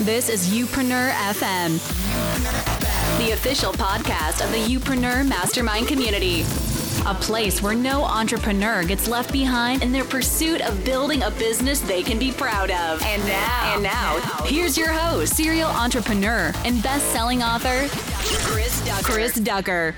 This is Youpreneur FM, the official podcast of the Youpreneur Mastermind community. A place where no entrepreneur gets left behind in their pursuit of building a business they can be proud of. And now, and now, here's your host, serial entrepreneur and best-selling author, Chris Ducker. Chris Ducker.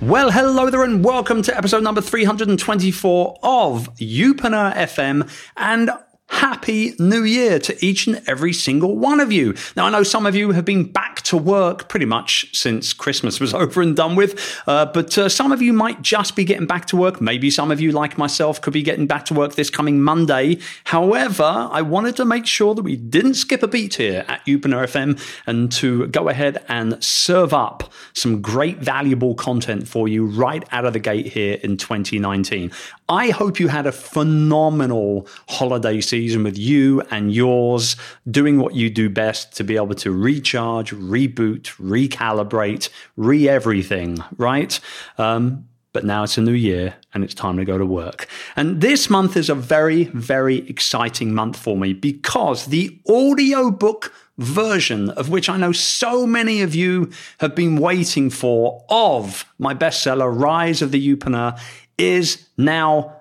Well, hello there, and welcome to episode number 324 of Youpreneur FM. And Happy New Year to each and every single one of you. Now, I know some of you have been back to work pretty much since Christmas was over and done with, uh, but uh, some of you might just be getting back to work. Maybe some of you, like myself, could be getting back to work this coming Monday. However, I wanted to make sure that we didn't skip a beat here at Youpreneur FM and to go ahead and serve up some great, valuable content for you right out of the gate here in 2019. I hope you had a phenomenal holiday season with you and yours doing what you do best to be able to recharge, reboot, recalibrate, re everything, right? Um, but now it's a new year and it's time to go to work. And this month is a very, very exciting month for me because the audiobook version of which I know so many of you have been waiting for of my bestseller, Rise of the Youpreneur, is now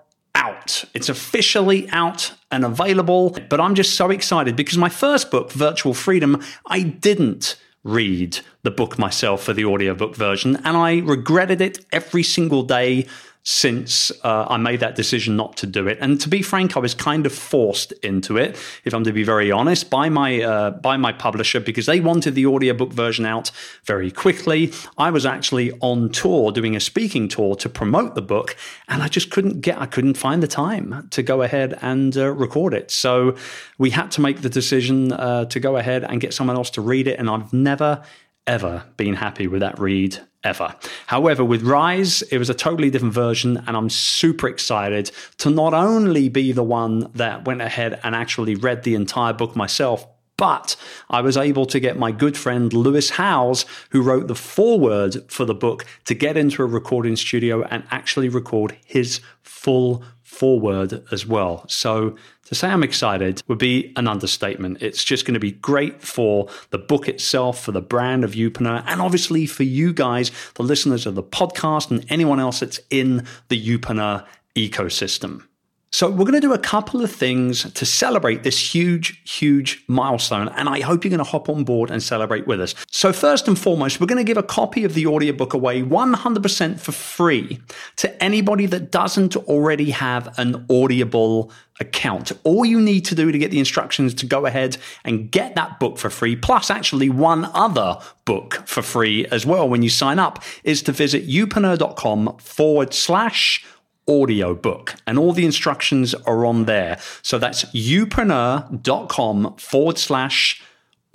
out. It's officially out and available, but I'm just so excited because my first book, Virtual Freedom, I didn't read the book myself for the audiobook version, and I regretted it every single day since uh, I made that decision not to do it. And to be frank, I was kind of forced into it, if I'm to be very honest, by my uh, by my publisher because they wanted the audiobook version out very quickly. I was actually on tour doing a speaking tour to promote the book, and I just couldn't get I couldn't find the time to go ahead and uh, record it. So we had to make the decision uh, to go ahead and get someone else to read it, and I've never ever been happy with that read ever. However, with Rise, it was a totally different version, and I'm super excited to not only be the one that went ahead and actually read the entire book myself, but I was able to get my good friend Lewis Howes, who wrote the foreword for the book, to get into a recording studio and actually record his full foreword as well. So to say I'm excited would be an understatement. It's just going to be great for the book itself, for the brand of Youpreneur, and obviously for you guys, the listeners of the podcast, and anyone else that's in the Youpreneur ecosystem. So, we're going to do a couple of things to celebrate this huge, huge milestone. And I hope you're going to hop on board and celebrate with us. So, first and foremost, we're going to give a copy of the audiobook away 100% for free to anybody that doesn't already have an Audible account. All you need to do to get the instructions to go ahead and get that book for free, plus actually one other book for free as well when you sign up, is to visit youpreneur.com forward slash audiobook and all the instructions are on there. So that's youpreneur.com forward slash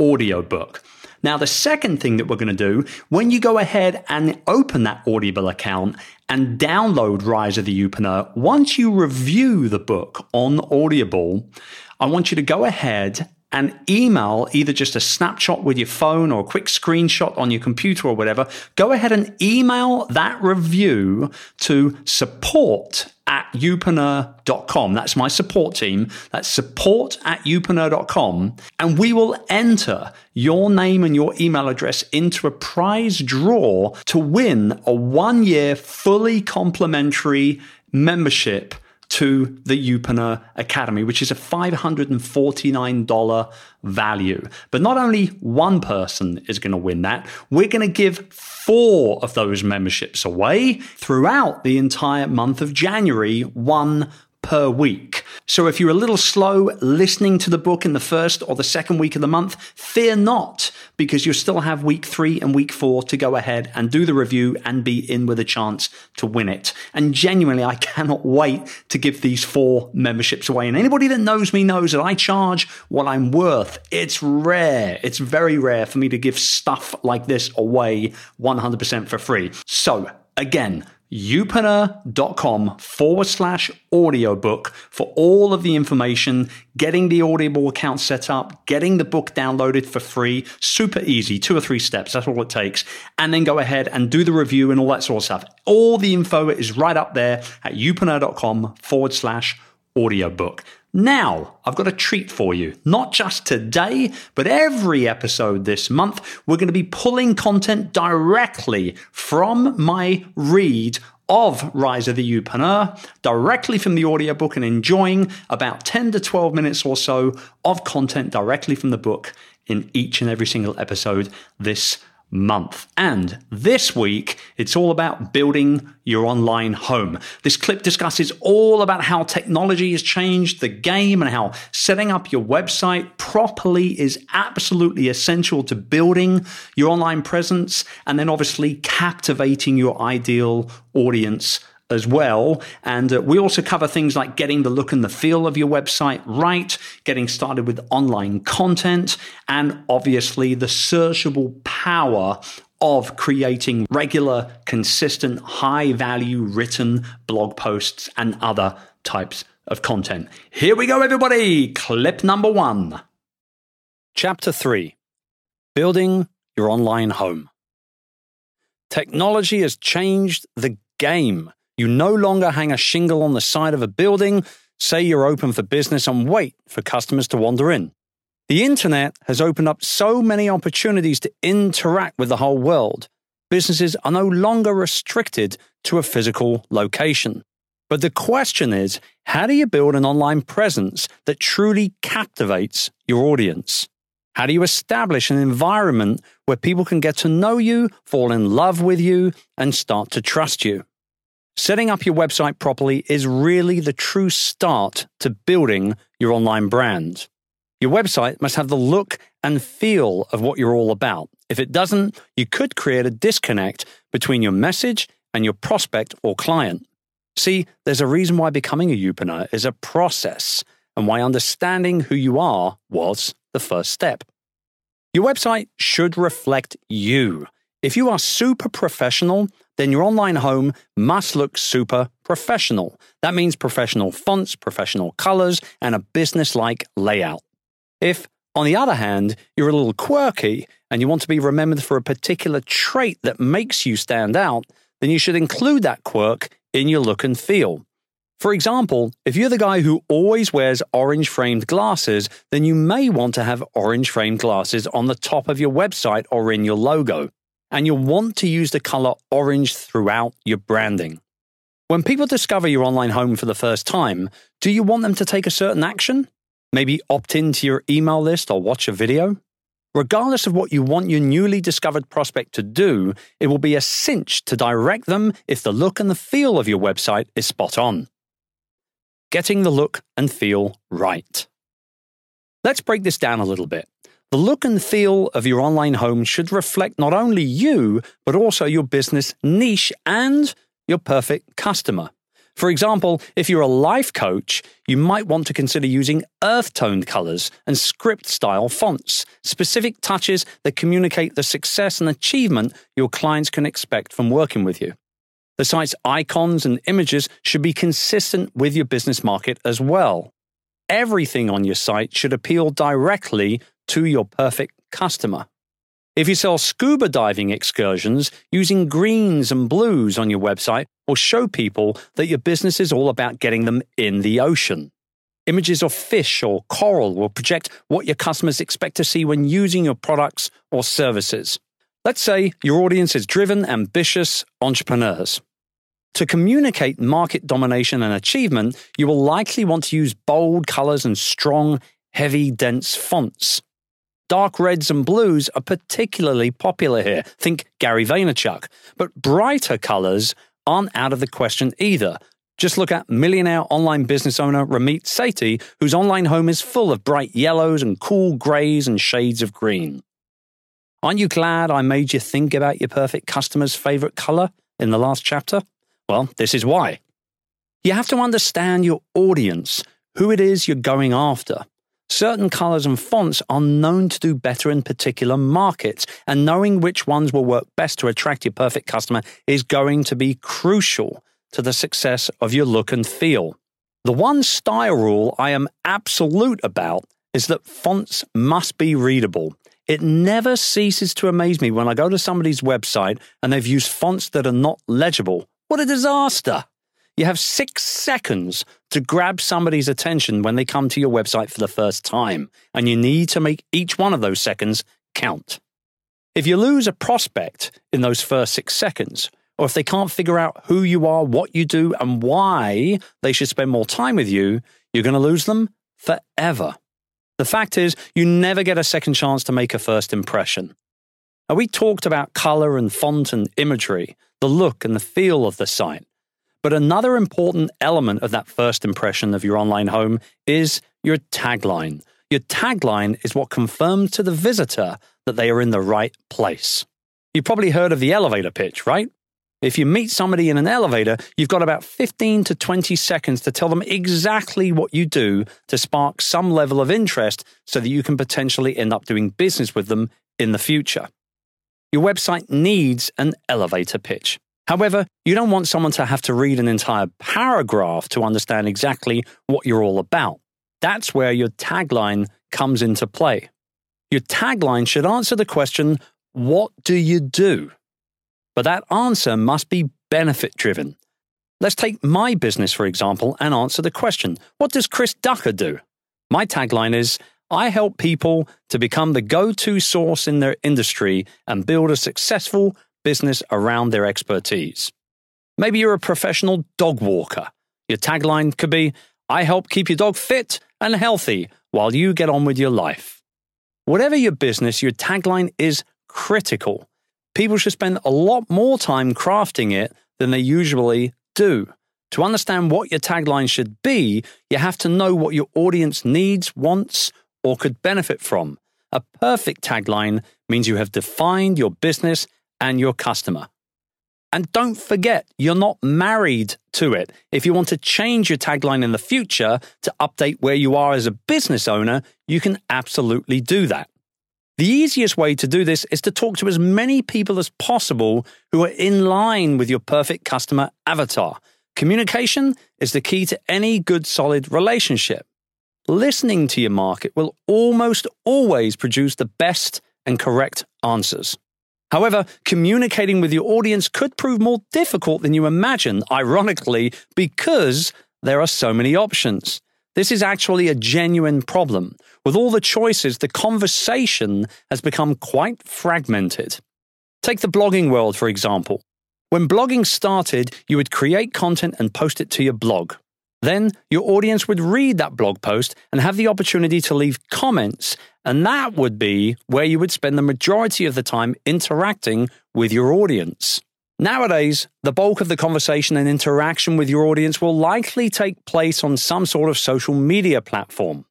audiobook. Now, the second thing that we're going to do when you go ahead and open that Audible account and download Rise of the Youpreneur, once you review the book on Audible, I want you to go ahead and email either just a snapshot with your phone or a quick screenshot on your computer or whatever. Go ahead and email that review to support at youpreneur.com. That's my support team. That's support at youpreneur.com. And we will enter your name and your email address into a prize draw to win a one year fully complimentary membership to the Youpreneur Academy, which is a $549 value. But not only one person is going to win that, we're going to give four of those memberships away throughout the entire month of January, one per week. So if you're a little slow listening to the book in the first or the second week of the month, fear not, because you'll still have week three and week four to go ahead and do the review and be in with a chance to win it. And genuinely, I cannot wait to give these four memberships away. And anybody that knows me knows that I charge what I'm worth. It's rare. It's very rare for me to give stuff like this away 100% for free. So again, youpreneur.com forward slash audiobook for all of the information, getting the Audible account set up, getting the book downloaded for free. Super easy, two or three steps. That's all it takes. And then go ahead and do the review and all that sort of stuff. All the info is right up there at youpreneur.com forward slash audiobook. Now, I've got a treat for you. Not just today, but every episode this month, we're going to be pulling content directly from my read of Rise of the Youpreneur directly from the audiobook and enjoying about 10 to 12 minutes or so of content directly from the book in each and every single episode this month. And this week, it's all about building your online home. This clip discusses all about how technology has changed the game and how setting up your website properly is absolutely essential to building your online presence and then obviously captivating your ideal audience as well. And uh, we also cover things like getting the look and the feel of your website right, getting started with online content, and obviously the searchable power of creating regular, consistent, high value written blog posts and other types of content. Here we go, everybody. Clip number one. Chapter three Building your online home. Technology has changed the game. You no longer hang a shingle on the side of a building, say you're open for business, and wait for customers to wander in. The internet has opened up so many opportunities to interact with the whole world. Businesses are no longer restricted to a physical location. But the question is how do you build an online presence that truly captivates your audience? How do you establish an environment where people can get to know you, fall in love with you, and start to trust you? Setting up your website properly is really the true start to building your online brand. Your website must have the look and feel of what you're all about. If it doesn't, you could create a disconnect between your message and your prospect or client. See, there's a reason why becoming a Youpreneur is a process and why understanding who you are was the first step. Your website should reflect you. If you are super professional, then your online home must look super professional. That means professional fonts, professional colors, and a business like layout. If, on the other hand, you're a little quirky and you want to be remembered for a particular trait that makes you stand out, then you should include that quirk in your look and feel. For example, if you're the guy who always wears orange framed glasses, then you may want to have orange framed glasses on the top of your website or in your logo and you'll want to use the color orange throughout your branding. When people discover your online home for the first time, do you want them to take a certain action? Maybe opt into your email list or watch a video? Regardless of what you want your newly discovered prospect to do, it will be a cinch to direct them if the look and the feel of your website is spot on. Getting the look and feel right. Let's break this down a little bit. The look and feel of your online home should reflect not only you, but also your business niche and your perfect customer. For example, if you're a life coach, you might want to consider using earth toned colors and script style fonts, specific touches that communicate the success and achievement your clients can expect from working with you. The site's icons and images should be consistent with your business market as well. Everything on your site should appeal directly to your perfect customer. If you sell scuba diving excursions, using greens and blues on your website will show people that your business is all about getting them in the ocean. Images of fish or coral will project what your customers expect to see when using your products or services. Let's say your audience is driven, ambitious entrepreneurs. To communicate market domination and achievement, you will likely want to use bold colors and strong, heavy, dense fonts. Dark reds and blues are particularly popular here. Think Gary Vaynerchuk. But brighter colors aren't out of the question either. Just look at millionaire online business owner Ramit Sethi, whose online home is full of bright yellows and cool grays and shades of green. Aren't you glad I made you think about your perfect customer's favorite color in the last chapter? Well, this is why. You have to understand your audience, who it is you're going after. Certain colors and fonts are known to do better in particular markets, and knowing which ones will work best to attract your perfect customer is going to be crucial to the success of your look and feel. The one style rule I am absolute about is that fonts must be readable. It never ceases to amaze me when I go to somebody's website and they've used fonts that are not legible. What a disaster! You have six seconds to grab somebody's attention when they come to your website for the first time, and you need to make each one of those seconds count. If you lose a prospect in those first six seconds, or if they can't figure out who you are, what you do, and why they should spend more time with you, you're going to lose them forever. The fact is, you never get a second chance to make a first impression. Now, we talked about color and font and imagery, the look and the feel of the site. But another important element of that first impression of your online home is your tagline. Your tagline is what confirms to the visitor that they are in the right place. You've probably heard of the elevator pitch, right? If you meet somebody in an elevator, you've got about 15 to 20 seconds to tell them exactly what you do to spark some level of interest so that you can potentially end up doing business with them in the future. Your website needs an elevator pitch. However, you don't want someone to have to read an entire paragraph to understand exactly what you're all about. That's where your tagline comes into play. Your tagline should answer the question, What do you do? But that answer must be benefit driven. Let's take my business, for example, and answer the question What does Chris Ducker do? My tagline is I help people to become the go to source in their industry and build a successful business around their expertise. Maybe you're a professional dog walker. Your tagline could be I help keep your dog fit and healthy while you get on with your life. Whatever your business, your tagline is critical people should spend a lot more time crafting it than they usually do. To understand what your tagline should be, you have to know what your audience needs, wants, or could benefit from. A perfect tagline means you have defined your business and your customer. And don't forget, you're not married to it. If you want to change your tagline in the future to update where you are as a business owner, you can absolutely do that. The easiest way to do this is to talk to as many people as possible who are in line with your perfect customer avatar. Communication is the key to any good, solid relationship. Listening to your market will almost always produce the best and correct answers. However, communicating with your audience could prove more difficult than you imagine, ironically, because there are so many options. This is actually a genuine problem. With all the choices, the conversation has become quite fragmented. Take the blogging world, for example. When blogging started, you would create content and post it to your blog. Then your audience would read that blog post and have the opportunity to leave comments, and that would be where you would spend the majority of the time interacting with your audience. Nowadays, the bulk of the conversation and interaction with your audience will likely take place on some sort of social media platform.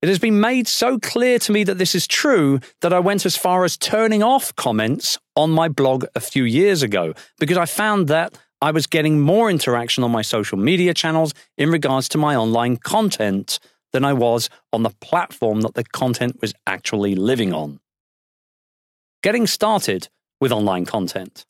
It has been made so clear to me that this is true that I went as far as turning off comments on my blog a few years ago because I found that I was getting more interaction on my social media channels in regards to my online content than I was on the platform that the content was actually living on. Getting started with online content.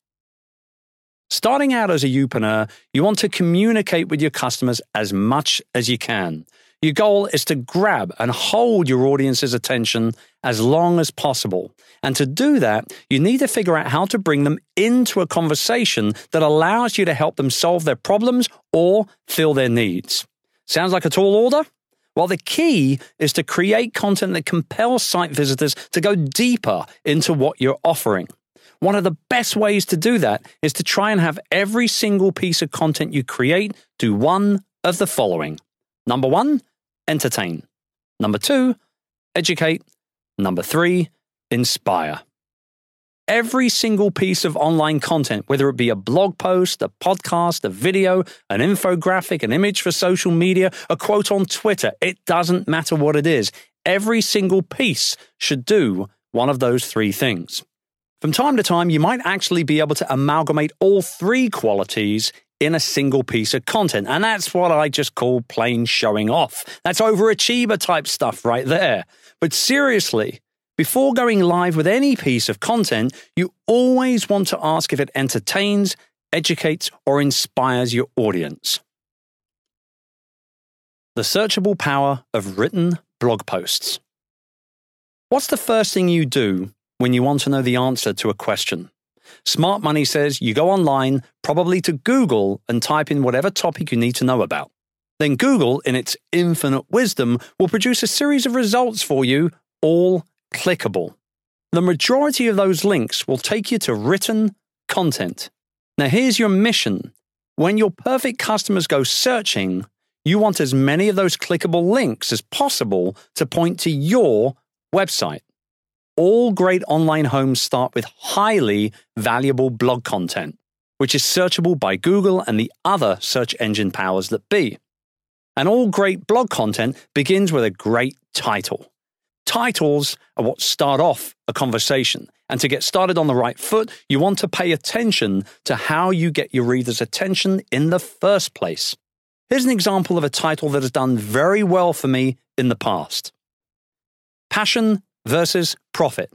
Starting out as a youpreneur, you want to communicate with your customers as much as you can. Your goal is to grab and hold your audience's attention as long as possible. And to do that, you need to figure out how to bring them into a conversation that allows you to help them solve their problems or fill their needs. Sounds like a tall order? Well, the key is to create content that compels site visitors to go deeper into what you're offering. One of the best ways to do that is to try and have every single piece of content you create do one of the following. Number one, entertain. Number two, educate. Number three, inspire. Every single piece of online content, whether it be a blog post, a podcast, a video, an infographic, an image for social media, a quote on Twitter, it doesn't matter what it is. Every single piece should do one of those three things. From time to time, you might actually be able to amalgamate all three qualities in a single piece of content. And that's what I just call plain showing off. That's overachiever type stuff right there. But seriously, before going live with any piece of content, you always want to ask if it entertains, educates, or inspires your audience. The searchable power of written blog posts. What's the first thing you do when you want to know the answer to a question. Smart Money says you go online, probably to Google, and type in whatever topic you need to know about. Then Google, in its infinite wisdom, will produce a series of results for you, all clickable. The majority of those links will take you to written content. Now, here's your mission. When your perfect customers go searching, you want as many of those clickable links as possible to point to your website. All great online homes start with highly valuable blog content, which is searchable by Google and the other search engine powers that be. And all great blog content begins with a great title. Titles are what start off a conversation. And to get started on the right foot, you want to pay attention to how you get your reader's attention in the first place. Here's an example of a title that has done very well for me in the past Passion versus Profit.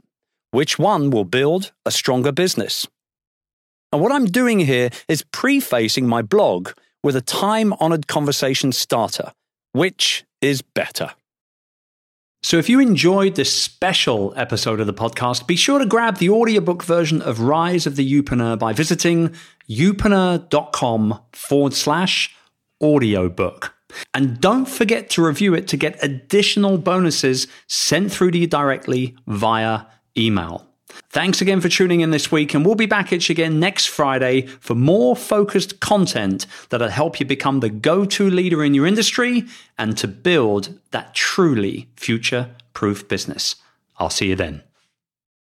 Which one will build a stronger business? And what I'm doing here is prefacing my blog with a time honored conversation starter. Which is better? So, if you enjoyed this special episode of the podcast, be sure to grab the audiobook version of Rise of the Youpreneur by visiting youpreneur.com forward slash audiobook. And don't forget to review it to get additional bonuses sent through to you directly via email. Thanks again for tuning in this week, and we'll be back at you again next Friday for more focused content that'll help you become the go to leader in your industry and to build that truly future proof business. I'll see you then.